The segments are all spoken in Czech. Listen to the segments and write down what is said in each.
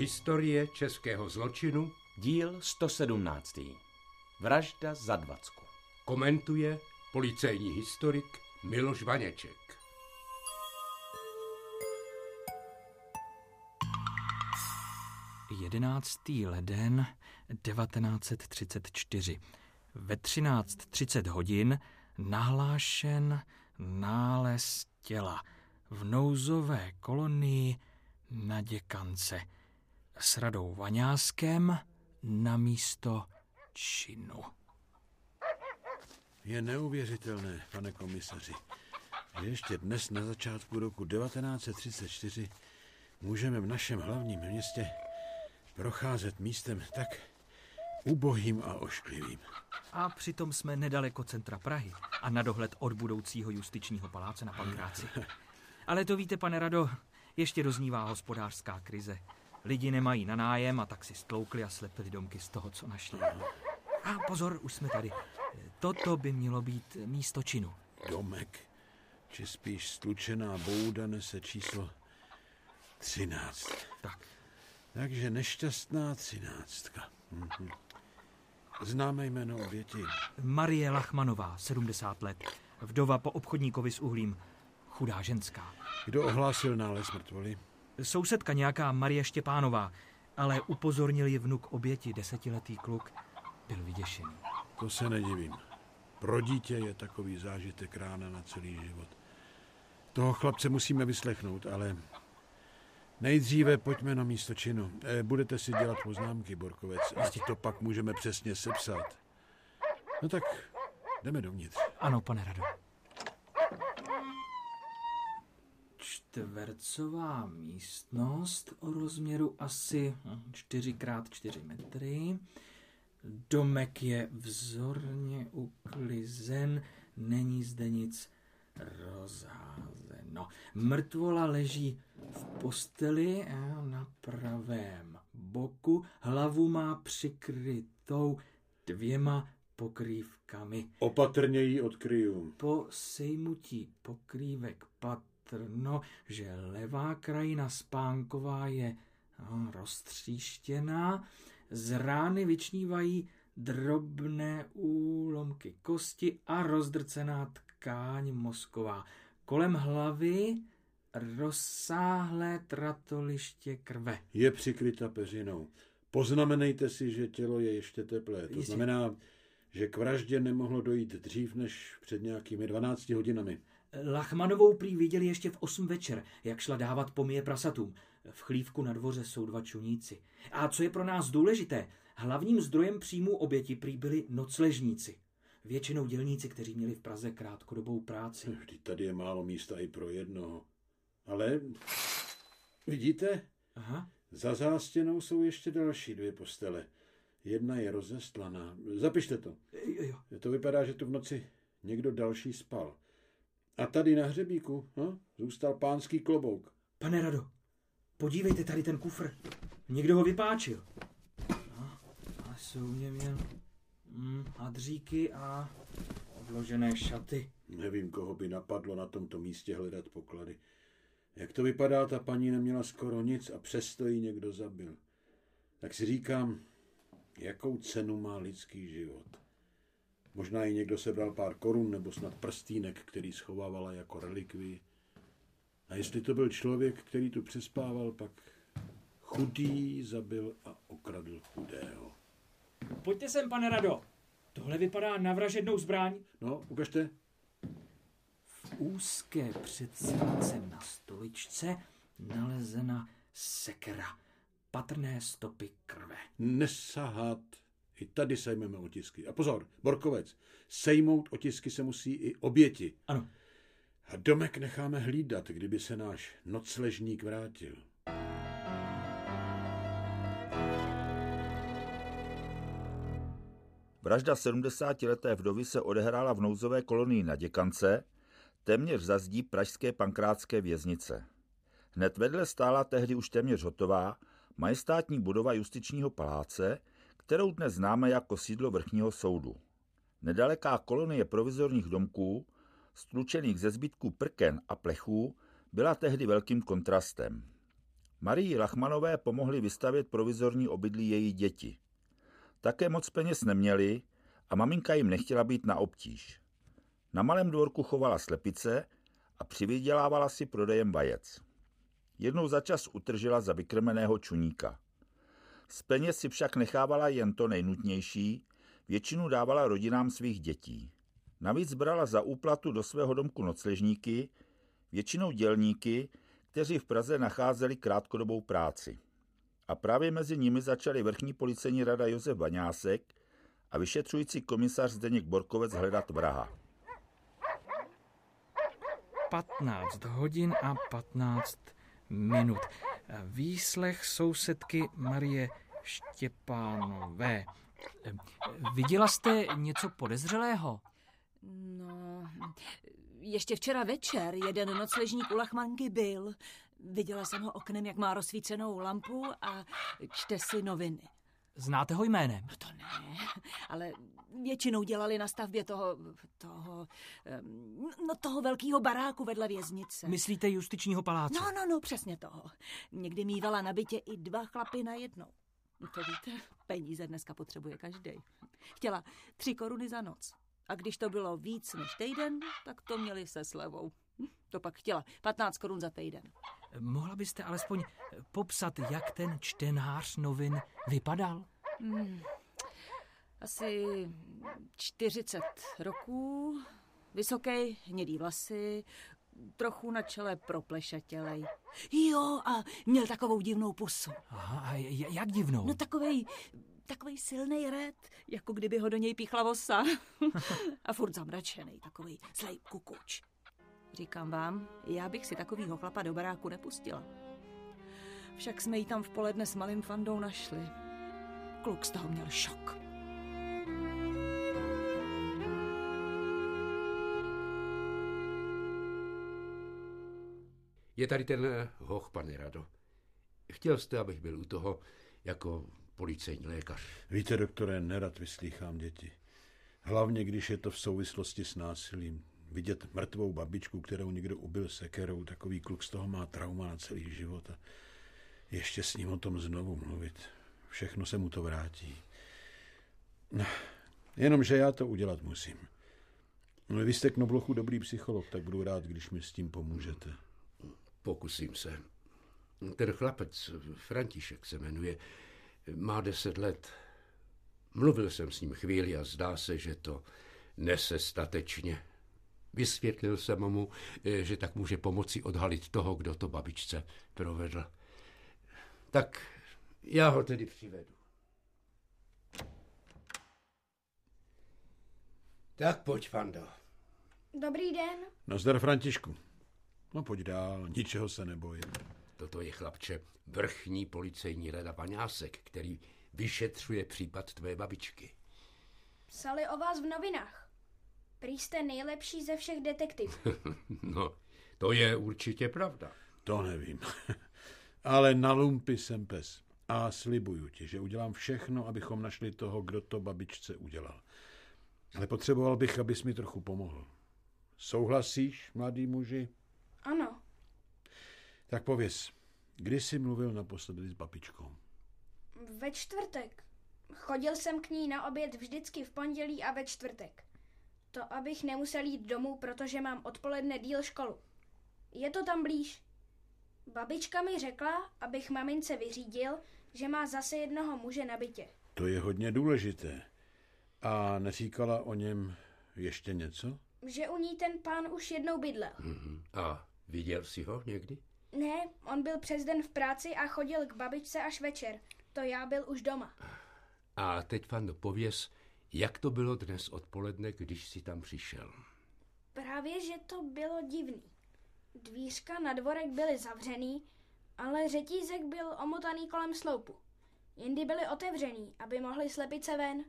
Historie českého zločinu Díl 117. Vražda za dvacku. komentuje policejní historik Miloš Vaněček. Jedenáctý leden 1934. Ve 13.30 hodin nahlášen nález těla v nouzové kolonii na děkance s radou Vaňáskem na místo činu. Je neuvěřitelné, pane komisaři, že ještě dnes na začátku roku 1934 můžeme v našem hlavním městě procházet místem tak ubohým a ošklivým. A přitom jsme nedaleko centra Prahy a na dohled od budoucího justičního paláce na Pankráci. Ale to víte, pane Rado, ještě doznívá hospodářská krize. Lidi nemají na nájem a tak si stloukli a slepili domky z toho, co našli. A pozor, už jsme tady. Toto by mělo být místo činu. Domek, či spíš stlučená bouda nese číslo 13. Tak, Takže nešťastná třináctka. Mhm. Známe jméno oběti. Marie Lachmanová, 70 let. Vdova po obchodníkovi s uhlím. Chudá ženská. Kdo ohlásil nález mrtvoly? Sousedka nějaká Marie Štěpánová, ale upozornil ji vnuk oběti, desetiletý kluk. Byl vyděšený. To se nedivím. Pro dítě je takový zážitek rána na celý život. Toho chlapce musíme vyslechnout, ale nejdříve pojďme na místo činu. Eh, Budete si dělat poznámky, Borkovec, a to pak můžeme přesně sepsat. No tak jdeme dovnitř. Ano, pane Rado. Čtvercová místnost o rozměru asi 4x4 metry. Domek je vzorně uklizen, není zde nic rozházeno. Mrtvola leží v posteli a na pravém boku. Hlavu má přikrytou dvěma pokrývkami. Opatrně ji odkryju. Po sejmutí pokrývek patrno, že levá krajina spánková je no, roztříštěná, z rány vyčnívají drobné úlomky kosti a rozdrcená tkáň mozková. Kolem hlavy rozsáhlé tratoliště krve. Je přikryta peřinou. Poznamenejte si, že tělo je ještě teplé. To Jistě. znamená, že k vraždě nemohlo dojít dřív než před nějakými 12 hodinami. Lachmanovou prý viděli ještě v 8 večer, jak šla dávat pomije prasatům. V chlívku na dvoře jsou dva čuníci. A co je pro nás důležité, hlavním zdrojem příjmu oběti prý byli nocležníci. Většinou dělníci, kteří měli v Praze krátkodobou práci. Vždyť tady je málo místa i pro jednoho. Ale vidíte, Aha, za zástěnou jsou ještě další dvě postele. Jedna je rozestlaná. Zapište to. jo, jo. To vypadá, že tu v noci někdo další spal. A tady na hřebíku no, zůstal pánský klobouk. Pane Rado, podívejte tady ten kufr. Někdo ho vypáčil. No, a jsou v něm jen mm, hadříky a odložené šaty. Nevím, koho by napadlo na tomto místě hledat poklady. Jak to vypadá, ta paní neměla skoro nic a přesto ji někdo zabil. Tak si říkám, jakou cenu má lidský život. Možná jí někdo sebral pár korun nebo snad prstínek, který schovávala jako relikvii. A jestli to byl člověk, který tu přespával, pak chudý zabil a okradl chudého. Pojďte sem, pane Rado. Tohle vypadá na vražednou zbraň. No, ukažte. V úzké předsílce na stoličce nalezena sekera. Patrné stopy krve. Nesahat. I tady sejmeme otisky. A pozor, Borkovec, sejmout otisky se musí i oběti. Ano, A domek necháme hlídat, kdyby se náš nocležník vrátil. Vražda 70-leté vdovy se odehrála v nouzové kolonii na Děkance, téměř za zdí pražské pankrátské věznice. Hned vedle stála tehdy už téměř hotová majestátní budova justičního paláce, kterou dnes známe jako sídlo vrchního soudu. Nedaleká kolonie provizorních domků, stlučených ze zbytků prken a plechů, byla tehdy velkým kontrastem. Marii Lachmanové pomohli vystavět provizorní obydlí její děti. Také moc peněz neměli a maminka jim nechtěla být na obtíž. Na malém dvorku chovala slepice a přivydělávala si prodejem vajec. Jednou za čas utržila za vykrmeného čuníka. Z peněz si však nechávala jen to nejnutnější, většinu dávala rodinám svých dětí. Navíc brala za úplatu do svého domku nocležníky, většinou dělníky, kteří v Praze nacházeli krátkodobou práci. A právě mezi nimi začali vrchní policejní rada Josef Baňásek a vyšetřující komisař Zdeněk Borkovec hledat vraha. 15 hodin a 15 minut. Výslech sousedky Marie Štěpánové. Viděla jste něco podezřelého? No, ještě včera večer jeden nocležník u Lachmanky byl. Viděla jsem ho oknem, jak má rozsvícenou lampu a čte si noviny. Znáte ho jménem? No to ne, ale většinou dělali na stavbě toho, toho, no toho velkého baráku vedle věznice. Myslíte justičního paláce? No, no, no, přesně toho. Někdy mývala na bytě i dva chlapy na jednou. To víte, peníze dneska potřebuje každý. Chtěla tři koruny za noc. A když to bylo víc než týden, tak to měli se slevou. To pak chtěla 15 korun za týden. Mohla byste alespoň popsat, jak ten čtenář novin vypadal? Hmm, asi 40 roků, vysoký, hnědý vlasy, trochu na čele proplešatělej. Jo, a měl takovou divnou pusu. Aha, a jak divnou? No takovej, takový silný red, jako kdyby ho do něj píchla vosa. a furt zamračený, takový zlej kukuč. Říkám vám, já bych si takovýho chlapa do baráku nepustila. Však jsme ji tam v poledne s malým fandou našli. Kluk z toho měl šok. Je tady ten eh, hoch, pane Rado. Chtěl jste, abych byl u toho jako policejní lékař. Víte, doktore, nerad vyslýchám děti. Hlavně, když je to v souvislosti s násilím. Vidět mrtvou babičku, kterou někdo ubil sekerou, takový kluk z toho má trauma na celý život a ještě s ním o tom znovu mluvit. Všechno se mu to vrátí. No, jenomže já to udělat musím. No, vy jste k Noblochu dobrý psycholog, tak budu rád, když mi s tím pomůžete. Pokusím se. Ten chlapec, František se jmenuje, má deset let. Mluvil jsem s ním chvíli a zdá se, že to nese statečně. Vysvětlil jsem mu, že tak může pomoci odhalit toho, kdo to babičce provedl. Tak já ho tedy přivedu. Tak pojď, Fando. Dobrý den. Nazdar, Františku. No pojď dál, ničeho se neboj. Toto je chlapče vrchní policejní rada Paňásek, který vyšetřuje případ tvé babičky. Psali o vás v novinách. Prý jste nejlepší ze všech detektivů. no, to je určitě pravda. To nevím. Ale na lumpy jsem pes. A slibuju ti, že udělám všechno, abychom našli toho, kdo to babičce udělal. Ale potřeboval bych, abys mi trochu pomohl. Souhlasíš, mladý muži? Ano. Tak pověz, kdy jsi mluvil naposledy s babičkou? Ve čtvrtek. Chodil jsem k ní na oběd vždycky v pondělí a ve čtvrtek. To, abych nemusel jít domů, protože mám odpoledne díl školu. Je to tam blíž. Babička mi řekla, abych mamince vyřídil, že má zase jednoho muže na bytě. To je hodně důležité. A neříkala o něm ještě něco? Že u ní ten pán už jednou bydlel. Mm-hmm. A viděl jsi ho někdy? Ne, on byl přes den v práci a chodil k babičce až večer. To já byl už doma. A teď, Fando, pověz, jak to bylo dnes odpoledne, když jsi tam přišel? Právě, že to bylo divný. Dvířka na dvorek byly zavřený, ale řetízek byl omotaný kolem sloupu. Jindy byly otevřený, aby mohly slepice ven.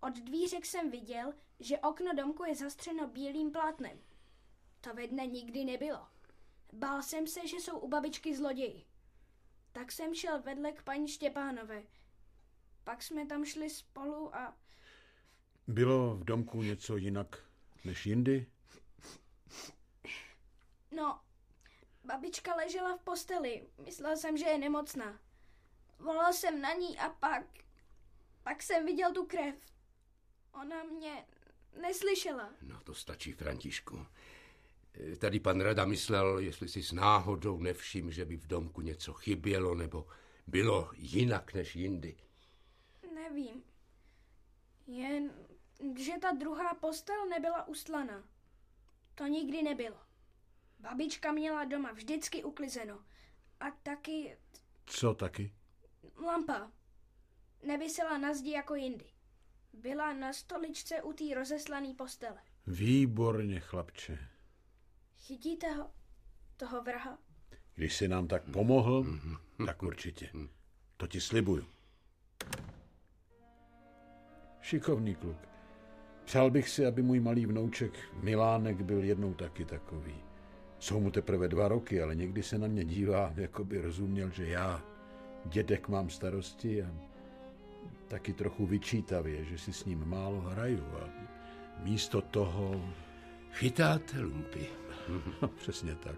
Od dvířek jsem viděl, že okno domku je zastřeno bílým plátnem. To ve dne nikdy nebylo. Bál jsem se, že jsou u babičky zloději. Tak jsem šel vedle k paní Štěpánové. Pak jsme tam šli spolu a... Bylo v domku něco jinak než jindy? No, Babička ležela v posteli. Myslel jsem, že je nemocná. Volal jsem na ní a pak... Pak jsem viděl tu krev. Ona mě neslyšela. No to stačí, Františku. Tady pan Rada myslel, jestli si s náhodou nevšim, že by v domku něco chybělo nebo bylo jinak než jindy. Nevím. Jen, že ta druhá postel nebyla ustlaná. To nikdy nebylo. Babička měla doma vždycky uklizeno. A taky Co taky? lampa. Nevysela na zdi jako jindy. Byla na stoličce u té rozeslané postele. Výborně, chlapče. Chytíte ho? Toho vraha? Když jsi nám tak pomohl, tak určitě. To ti slibuju. Šikovný kluk. Přál bych si, aby můj malý vnouček Milánek byl jednou taky takový. Jsou mu teprve dva roky, ale někdy se na mě dívá, jako by rozuměl, že já, dědek, mám starosti a taky trochu vyčítavě, že si s ním málo hraju a místo toho Chytáte lumpy. No, přesně tak.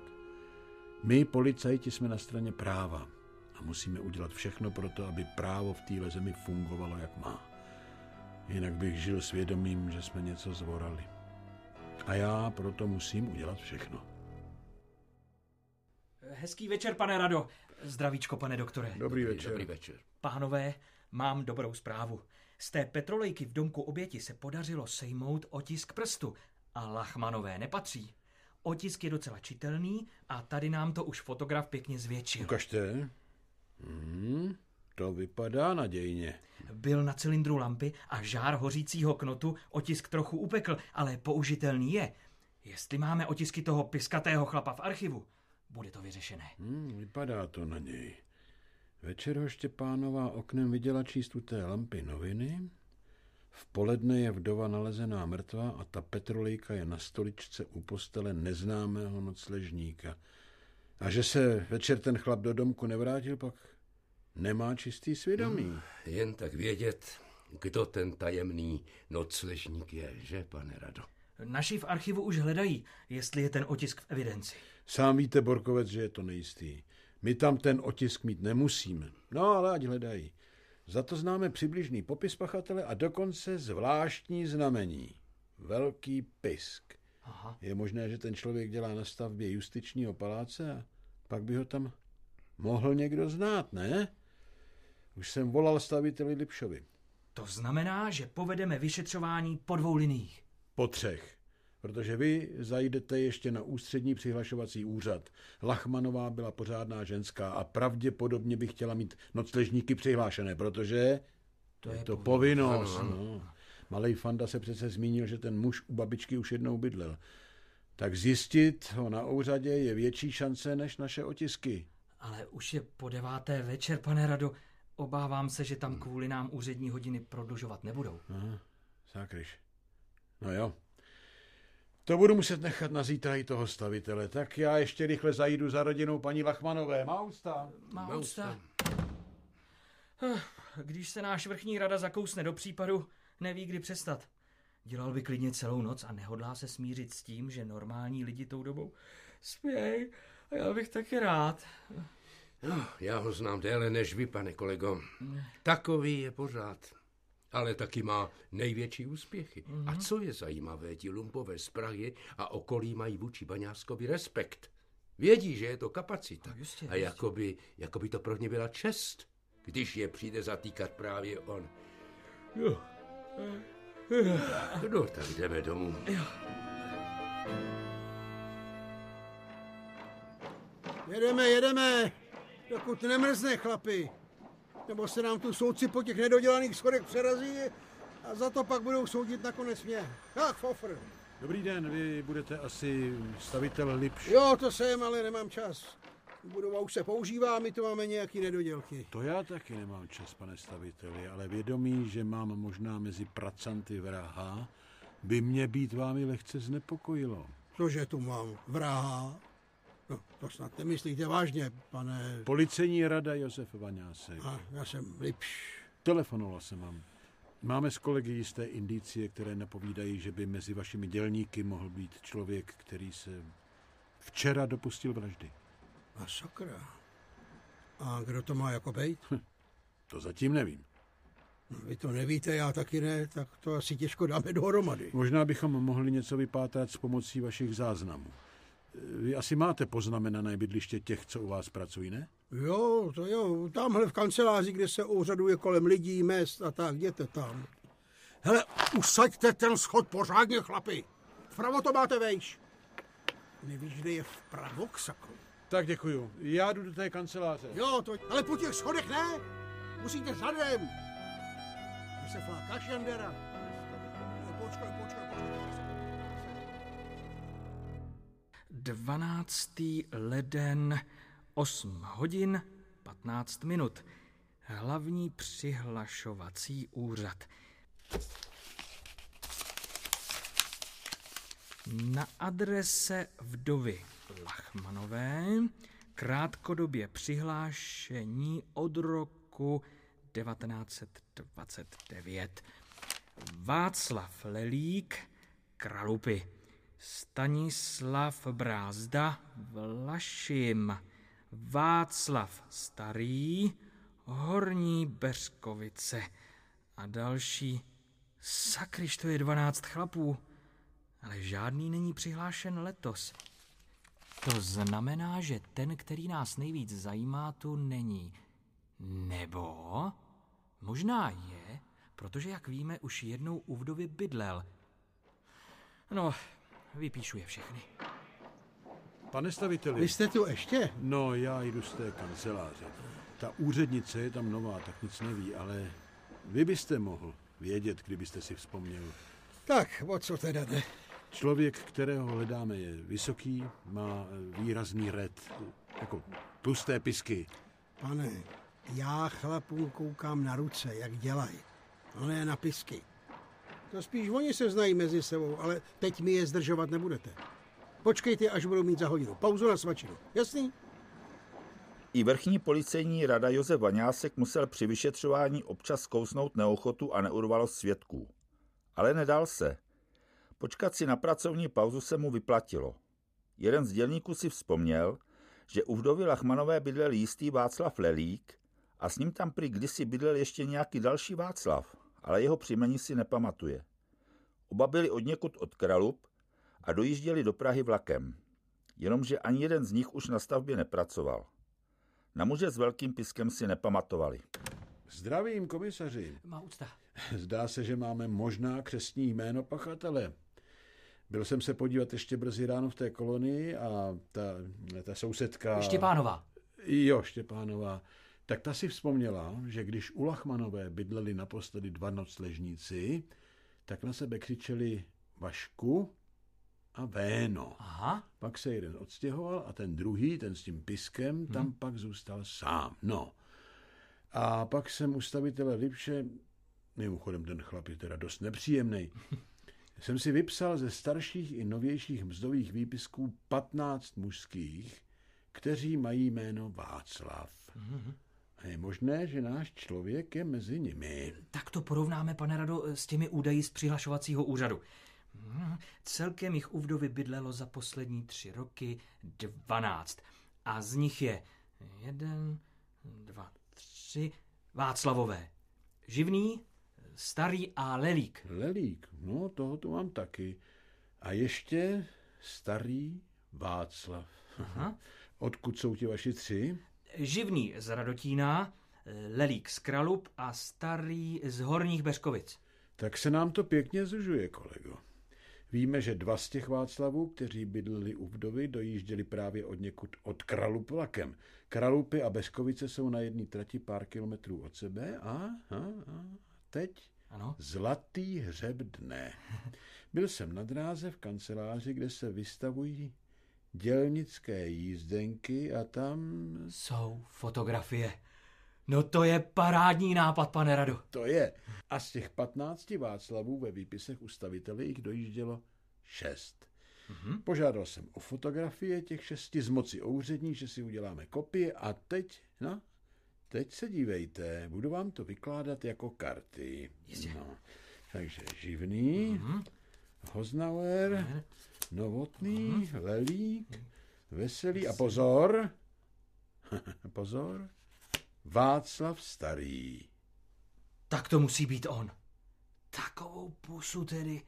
My, policajti, jsme na straně práva a musíme udělat všechno pro to, aby právo v téhle zemi fungovalo, jak má. Jinak bych žil svědomím, že jsme něco zvorali. A já proto musím udělat všechno. Hezký večer, pane Rado. Zdravíčko, pane doktore. Dobrý večer. Dobrý večer. Pánové, mám dobrou zprávu. Z té petrolejky v domku oběti se podařilo sejmout otisk prstu a Lachmanové nepatří. Otisk je docela čitelný a tady nám to už fotograf pěkně zvětšil. Ukažte. Hmm, to vypadá nadějně. Byl na cylindru lampy a žár hořícího knotu otisk trochu upekl, ale použitelný je. Jestli máme otisky toho piskatého chlapa v archivu, bude to vyřešené. Hmm, vypadá to na něj. Večer ho Štěpánová oknem viděla číst u té lampy noviny. V poledne je vdova nalezená mrtvá a ta petrolejka je na stoličce u postele neznámého nocležníka. A že se večer ten chlap do domku nevrátil, pak nemá čistý svědomí. Jen tak vědět, kdo ten tajemný nocležník je, že, pane Rado? Naši v archivu už hledají, jestli je ten otisk v evidenci. Sám víte, Borkovec, že je to nejistý. My tam ten otisk mít nemusíme. No, ale ať hledají. Za to známe přibližný popis pachatele a dokonce zvláštní znamení. Velký pisk. Aha. Je možné, že ten člověk dělá na stavbě justičního paláce a pak by ho tam mohl někdo znát, ne? Už jsem volal staviteli Lipšovi. To znamená, že povedeme vyšetřování po dvou liních. Po třech. Protože vy zajdete ještě na ústřední přihlašovací úřad. Lachmanová byla pořádná ženská a pravděpodobně by chtěla mít nocležníky přihlášené, protože to je, je to povinnost. Ano, No. Malej Fanda se přece zmínil, že ten muž u babičky už jednou bydlel. Tak zjistit ho na úřadě je větší šance než naše otisky. Ale už je po deváté večer, pane Rado. Obávám se, že tam kvůli nám úřední hodiny prodlužovat nebudou. Aha, zákryš. No jo. To budu muset nechat na zítra i toho stavitele. Tak já ještě rychle zajdu za rodinou paní Lachmanové. Má ústa. Má Má ústa. Když se náš vrchní rada zakousne do případu, neví, kdy přestat. Dělal by klidně celou noc a nehodlá se smířit s tím, že normální lidi tou dobou spějí. A já bych taky rád. No, já ho znám déle než vy, pane kolego. Takový je pořád. Ale taky má největší úspěchy. A co je zajímavé, ti lumpové z Prahy a okolí mají vůči Baňáskovi respekt. Vědí, že je to kapacita. No, jistě, a jakoby, jakoby to pro ně byla čest, když je přijde zatýkat právě on. Jo. No, tak jdeme domů. Jedeme, jedeme, dokud nemrzne, chlapi. Nebo se nám tu soudci po těch nedodělaných schodech přerazí a za to pak budou soudit nakonec mě. Ach, fofr. Dobrý den, vy budete asi stavitel Lipš. Jo, to jsem, ale nemám čas. Budova už se používá, my tu máme nějaký nedodělky. To já taky nemám čas, pane staviteli, ale vědomí, že mám možná mezi pracanty vraha, by mě být vámi lehce znepokojilo. Cože tu mám? Vraha? No, to snad nemyslíte vážně, pane... Policejní rada Josef Vaňásek. A, já jsem Lipš. Telefonoval jsem vám. Máme s kolegy jisté indicie, které napovídají, že by mezi vašimi dělníky mohl být člověk, který se včera dopustil vraždy. A sakra. A kdo to má jako bejt? To zatím nevím. Vy to nevíte, já taky ne, tak to asi těžko dáme dohromady. Možná bychom mohli něco vypátrat s pomocí vašich záznamů. Vy asi máte poznamenané bydliště těch, co u vás pracují, ne? Jo, to jo, tamhle v kanceláři, kde se úřaduje kolem lidí, mest a tak, jděte tam. Hele, usaďte ten schod pořádně, chlapi. Vpravo to máte vejš. Nevíš, kde je vpravo k sakru? Tak děkuju. Já jdu do té kanceláře. Jo, to, ale po těch schodech ne. Musíte zadem. Kde se flákáš, Jandera? Počkej, počkej, 12. leden, 8 hodin, 15 minut. Hlavní přihlašovací úřad. Na adrese vdovy Lachmanové krátkodobě přihlášení od roku 1929. Václav Lelík, Kralupy. Stanislav Brázda, Vlašim. Václav Starý, Horní Beřkovice. A další. Sakryš, to je 12 chlapů. Ale žádný není přihlášen letos. To znamená, že ten, který nás nejvíc zajímá, tu není. Nebo možná je, protože, jak víme, už jednou u vdovy bydlel. No, vypíšu je všechny. Pane staviteli. Vy jste tu ještě? No, já jdu z té kanceláře. Ta úřednice je tam nová, tak nic neví, ale vy byste mohl vědět, kdybyste si vzpomněl. Tak, o co teda jde? Člověk, kterého hledáme, je vysoký, má výrazný red, jako tlusté pisky. Pane, já chlapům koukám na ruce, jak dělají. No ne na pisky. To spíš oni se znají mezi sebou, ale teď mi je zdržovat nebudete. Počkejte, až budou mít za hodinu. Pauzu na svačinu. Jasný? I vrchní policejní rada Josef Vaňásek musel při vyšetřování občas zkousnout neochotu a neurvalost svědků. Ale nedal se. Počkat si na pracovní pauzu se mu vyplatilo. Jeden z dělníků si vzpomněl, že u vdovy Lachmanové bydlel jistý Václav Lelík a s ním tam prý kdysi bydlel ještě nějaký další Václav, ale jeho příjmení si nepamatuje. Oba byli od někud od Kralup a dojížděli do Prahy vlakem. Jenomže ani jeden z nich už na stavbě nepracoval. Na muže s velkým piskem si nepamatovali. Zdravím, komisaři. Má úcta. Zdá se, že máme možná křestní jméno pachatele. Byl jsem se podívat ještě brzy ráno v té kolonii a ta, ta sousedka... Štěpánová. Jo, Štěpánová. Tak ta si vzpomněla, že když u Lachmanové bydleli naposledy dva nocležníci, tak na sebe křičeli Vašku a Véno. Aha. Pak se jeden odstěhoval a ten druhý, ten s tím piskem, hmm. tam pak zůstal sám. No. A pak jsem u stavitele Lipše, mimochodem ten chlap je teda dost nepříjemný, jsem si vypsal ze starších i novějších mzdových výpisků 15 mužských, kteří mají jméno Václav. Mhm. A je možné, že náš člověk je mezi nimi. Tak to porovnáme, pane Rado, s těmi údaji z přihlašovacího úřadu. Hm, Celkem jich u vdovy bydlelo za poslední tři roky 12. A z nich je jeden, dva, tři Václavové. Živný, starý a lelík. Lelík, no toho tu mám taky. A ještě starý Václav. Aha. Odkud jsou ti vaši tři? Živný z Radotína, lelík z Kralup a starý z Horních Beřkovic. Tak se nám to pěkně zužuje, kolego. Víme, že dva z těch Václavů, kteří bydleli u vdovy, dojížděli právě od někud od Kralup vlakem. Kralupy a Beskovice jsou na jedné trati pár kilometrů od sebe a, a, a teď Ano? zlatý hřeb dne. Byl jsem na dráze v kanceláři, kde se vystavují dělnické jízdenky a tam Jsou fotografie. No to je parádní nápad, pane Rado. to je. A z těch 15 Václavů ve výpisech ustavitele jich dojíždělo šest. Mhm. Požádal jsem o fotografie těch šesti z moci úřední, že si uděláme kopie a teď, no, teď se dívejte, budu vám to vykládat jako karty. Jistě. No, takže Živný, Mhm. Hoznauer, Novotný, Mhm. Lelík, Veselý a pozor, Pozor. Václav Starý. Tak to musí být on. Takovou pusu tedy.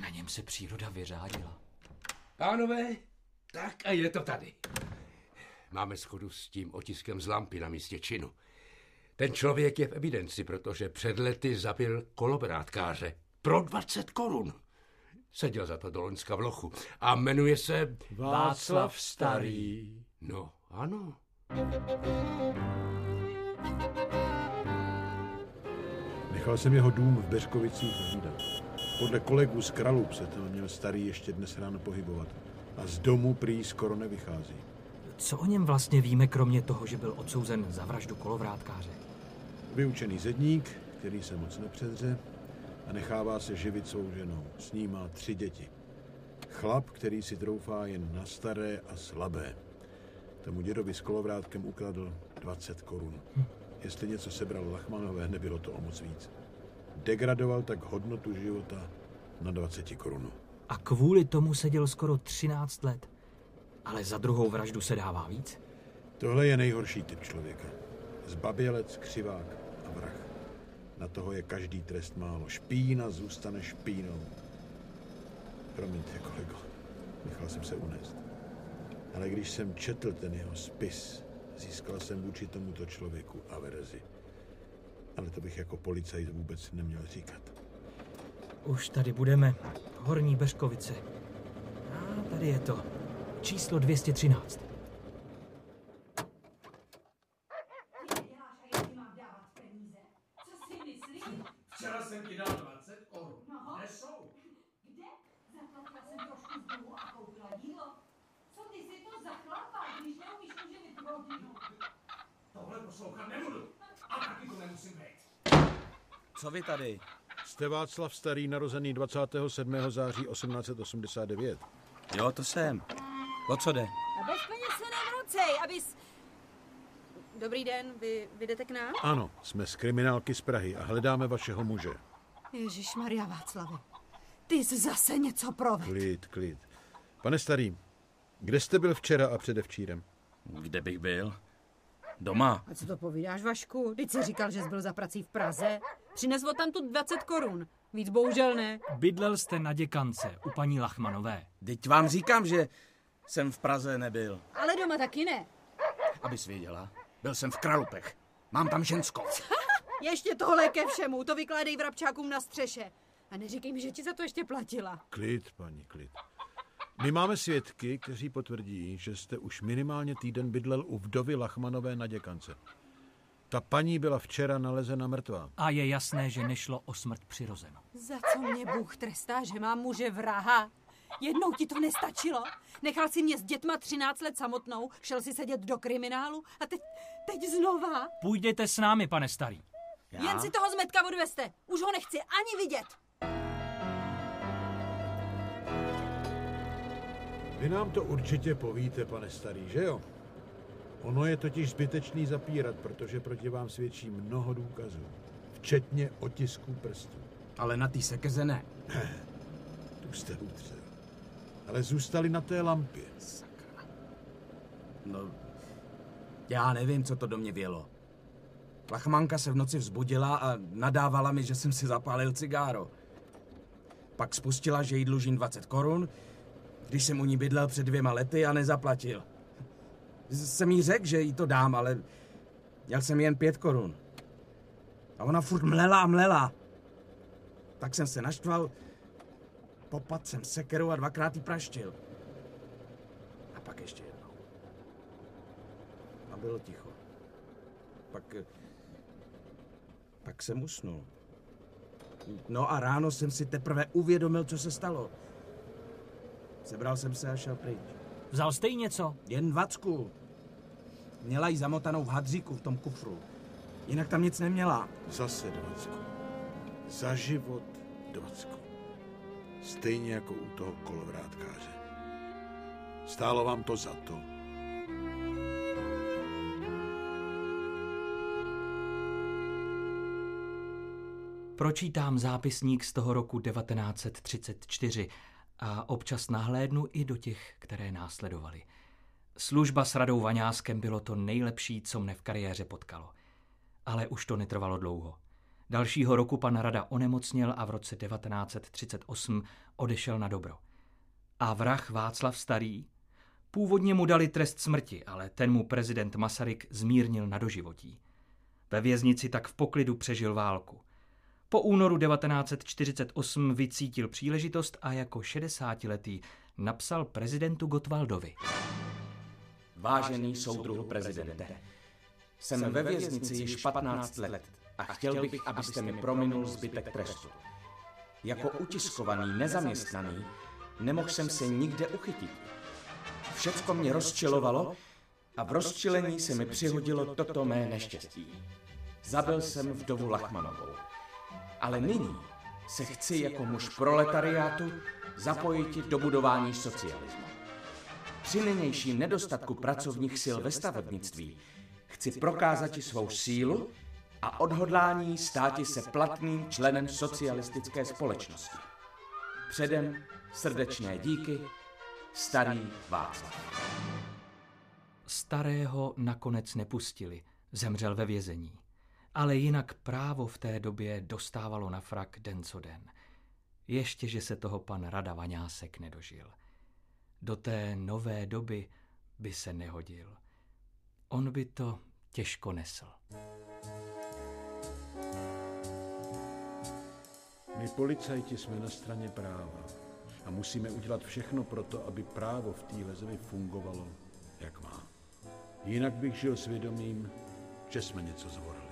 Na něm se příroda vyřádila. Pánové, tak a je to tady. Máme schodu s tím otiskem z lampy na místě činu. Ten člověk je v evidenci, protože před lety zabil kolobrátkáře. Pro 20 korun. Seděl za to do Loňska v lochu a jmenuje se... Václav Starý. No, ano. Nechal jsem jeho dům v Beřkovicích hlídat. Podle kolegů z Kralup se tam měl starý ještě dnes ráno pohybovat. A z domu prý skoro nevychází. Co o něm vlastně víme, kromě toho, že byl odsouzen za vraždu kolovrátkáře? Vyučený zedník, který se moc nepředře a nechává se živit svou ženou. S ní má tři děti. Chlap, který si troufá jen na staré a slabé. Tomu dědovi s kolovrátkem ukradl 20 korun. Jestli něco sebral Lachmanové, nebylo to o moc víc. Degradoval tak hodnotu života na 20 korunu. A kvůli tomu seděl skoro 13 let. Ale za druhou vraždu se dává víc? Tohle je nejhorší typ člověka. Zbabělec, křivák. Na toho je každý trest málo. Špína zůstane špínou. Promiňte, kolego, nechal jsem se unést. Ale když jsem četl ten jeho spis, získal jsem vůči tomuto člověku averzi. Ale to bych jako policajt vůbec neměl říkat. Už tady budeme. Horní Beřkovice. A tady je to. Číslo 213. Včera jsem ti dal 20 korun. Kde jsou? Kde? Zaplatila jsem trošku z dluhu a koupila jídlo. Co ty si to za chlapa, když neumíš uživit rodinu? Tohle poslouchat nebudu. A taky to nemusím být. Co vy tady? Jste Václav Starý, narozený 27. září 1889. Jo, to jsem. O co jde? A bez peněz se nevracej, abys... Dobrý den, vy, vy jdete k nám? Ano, jsme z kriminálky z Prahy a hledáme vašeho muže. Ježíš Maria Václave, ty jsi zase něco provedl. Klid, klid. Pane Starý, kde jste byl včera a předevčírem? Kde bych byl? Doma. A co to povídáš, Vašku? Teď jsi říkal, že jsi byl za prací v Praze. Přinesl tam tu 20 korun. Víc bohužel ne. Bydlel jste na děkance u paní Lachmanové. Teď vám říkám, že jsem v Praze nebyl. Ale doma taky ne. Abys věděla, byl jsem v Kralupech. Mám tam ženskou. Ještě tohle ke všemu, to vykládej vrabčákům na střeše. A neříkej mi, že ti za to ještě platila. Klid, paní, klid. My máme svědky, kteří potvrdí, že jste už minimálně týden bydlel u vdovy Lachmanové na děkance. Ta paní byla včera nalezena mrtvá. A je jasné, že nešlo o smrt přirozenou. Za co mě Bůh trestá, že mám muže vraha? Jednou ti to nestačilo? Nechal si mě s dětma 13 let samotnou, šel si sedět do kriminálu a teď, teď znova? Půjdete s námi, pane starý. Já? Jen si toho zmetka odveste. Už ho nechci ani vidět. Vy nám to určitě povíte, pane Starý, že jo? Ono je totiž zbytečný zapírat, protože proti vám svědčí mnoho důkazů, včetně otisků prstů. Ale na té sekeze ne. Tu jste utřel. Ale zůstali na té lampě. Sakra. No, já nevím, co to do mě vělo. Lachmanka se v noci vzbudila a nadávala mi, že jsem si zapálil cigáro. Pak spustila, že jí dlužím 20 korun, když jsem u ní bydlel před dvěma lety a nezaplatil. Jsem jí řekl, že jí to dám, ale měl jsem jen pět korun. A ona furt mlela a mlela. Tak jsem se naštval, popad jsem sekeru a dvakrát jí praštil. A pak ještě jednou. A bylo ticho. Pak... eh, Pak jsem usnul. No a ráno jsem si teprve uvědomil, co se stalo. Sebral jsem se a šel pryč. Vzal jste jí něco? Jen vacku. Měla jí zamotanou v hadříku v tom kufru. Jinak tam nic neměla. Zase dvacku. Za život dvacku. Stejně jako u toho kolovrátkáře. Stálo vám to za to. Pročítám zápisník z toho roku 1934 a občas nahlédnu i do těch, které následovaly. Služba s Radou Vaňáskem bylo to nejlepší, co mne v kariéře potkalo. Ale už to netrvalo dlouho. Dalšího roku pan Rada onemocněl a v roce 1938 odešel na dobro. A vrah Václav Starý? Původně mu dali trest smrti, ale ten mu prezident Masaryk zmírnil na doživotí. Ve věznici tak v poklidu přežil válku. Po únoru 1948 vycítil příležitost a jako 60-letý napsal prezidentu Gotwaldovi. Vážený soudruhu prezidente, jsem ve věznici již 15 let a chtěl bych, abyste mi prominul zbytek trestu. Jako utiskovaný nezaměstnaný nemohl jsem se nikde uchytit. Všecko mě rozčilovalo a v rozčilení se mi přihodilo toto mé neštěstí. Zabil jsem vdovu Lachmanovou. Ale nyní se chci jako muž proletariátu zapojit do budování socialismu. Při nynějším nedostatku pracovních sil ve stavebnictví chci prokázat svou sílu a odhodlání státi se platným členem socialistické společnosti. Předem srdečné díky, starý Václav. Starého nakonec nepustili, zemřel ve vězení. Ale jinak právo v té době dostávalo na frak den co den. Ještě, že se toho pan Rada Vaňásek nedožil. Do té nové doby by se nehodil. On by to těžko nesl. My policajti jsme na straně práva a musíme udělat všechno pro to, aby právo v téhle zemi fungovalo, jak má. Jinak bych žil svědomím, že jsme něco zvorili.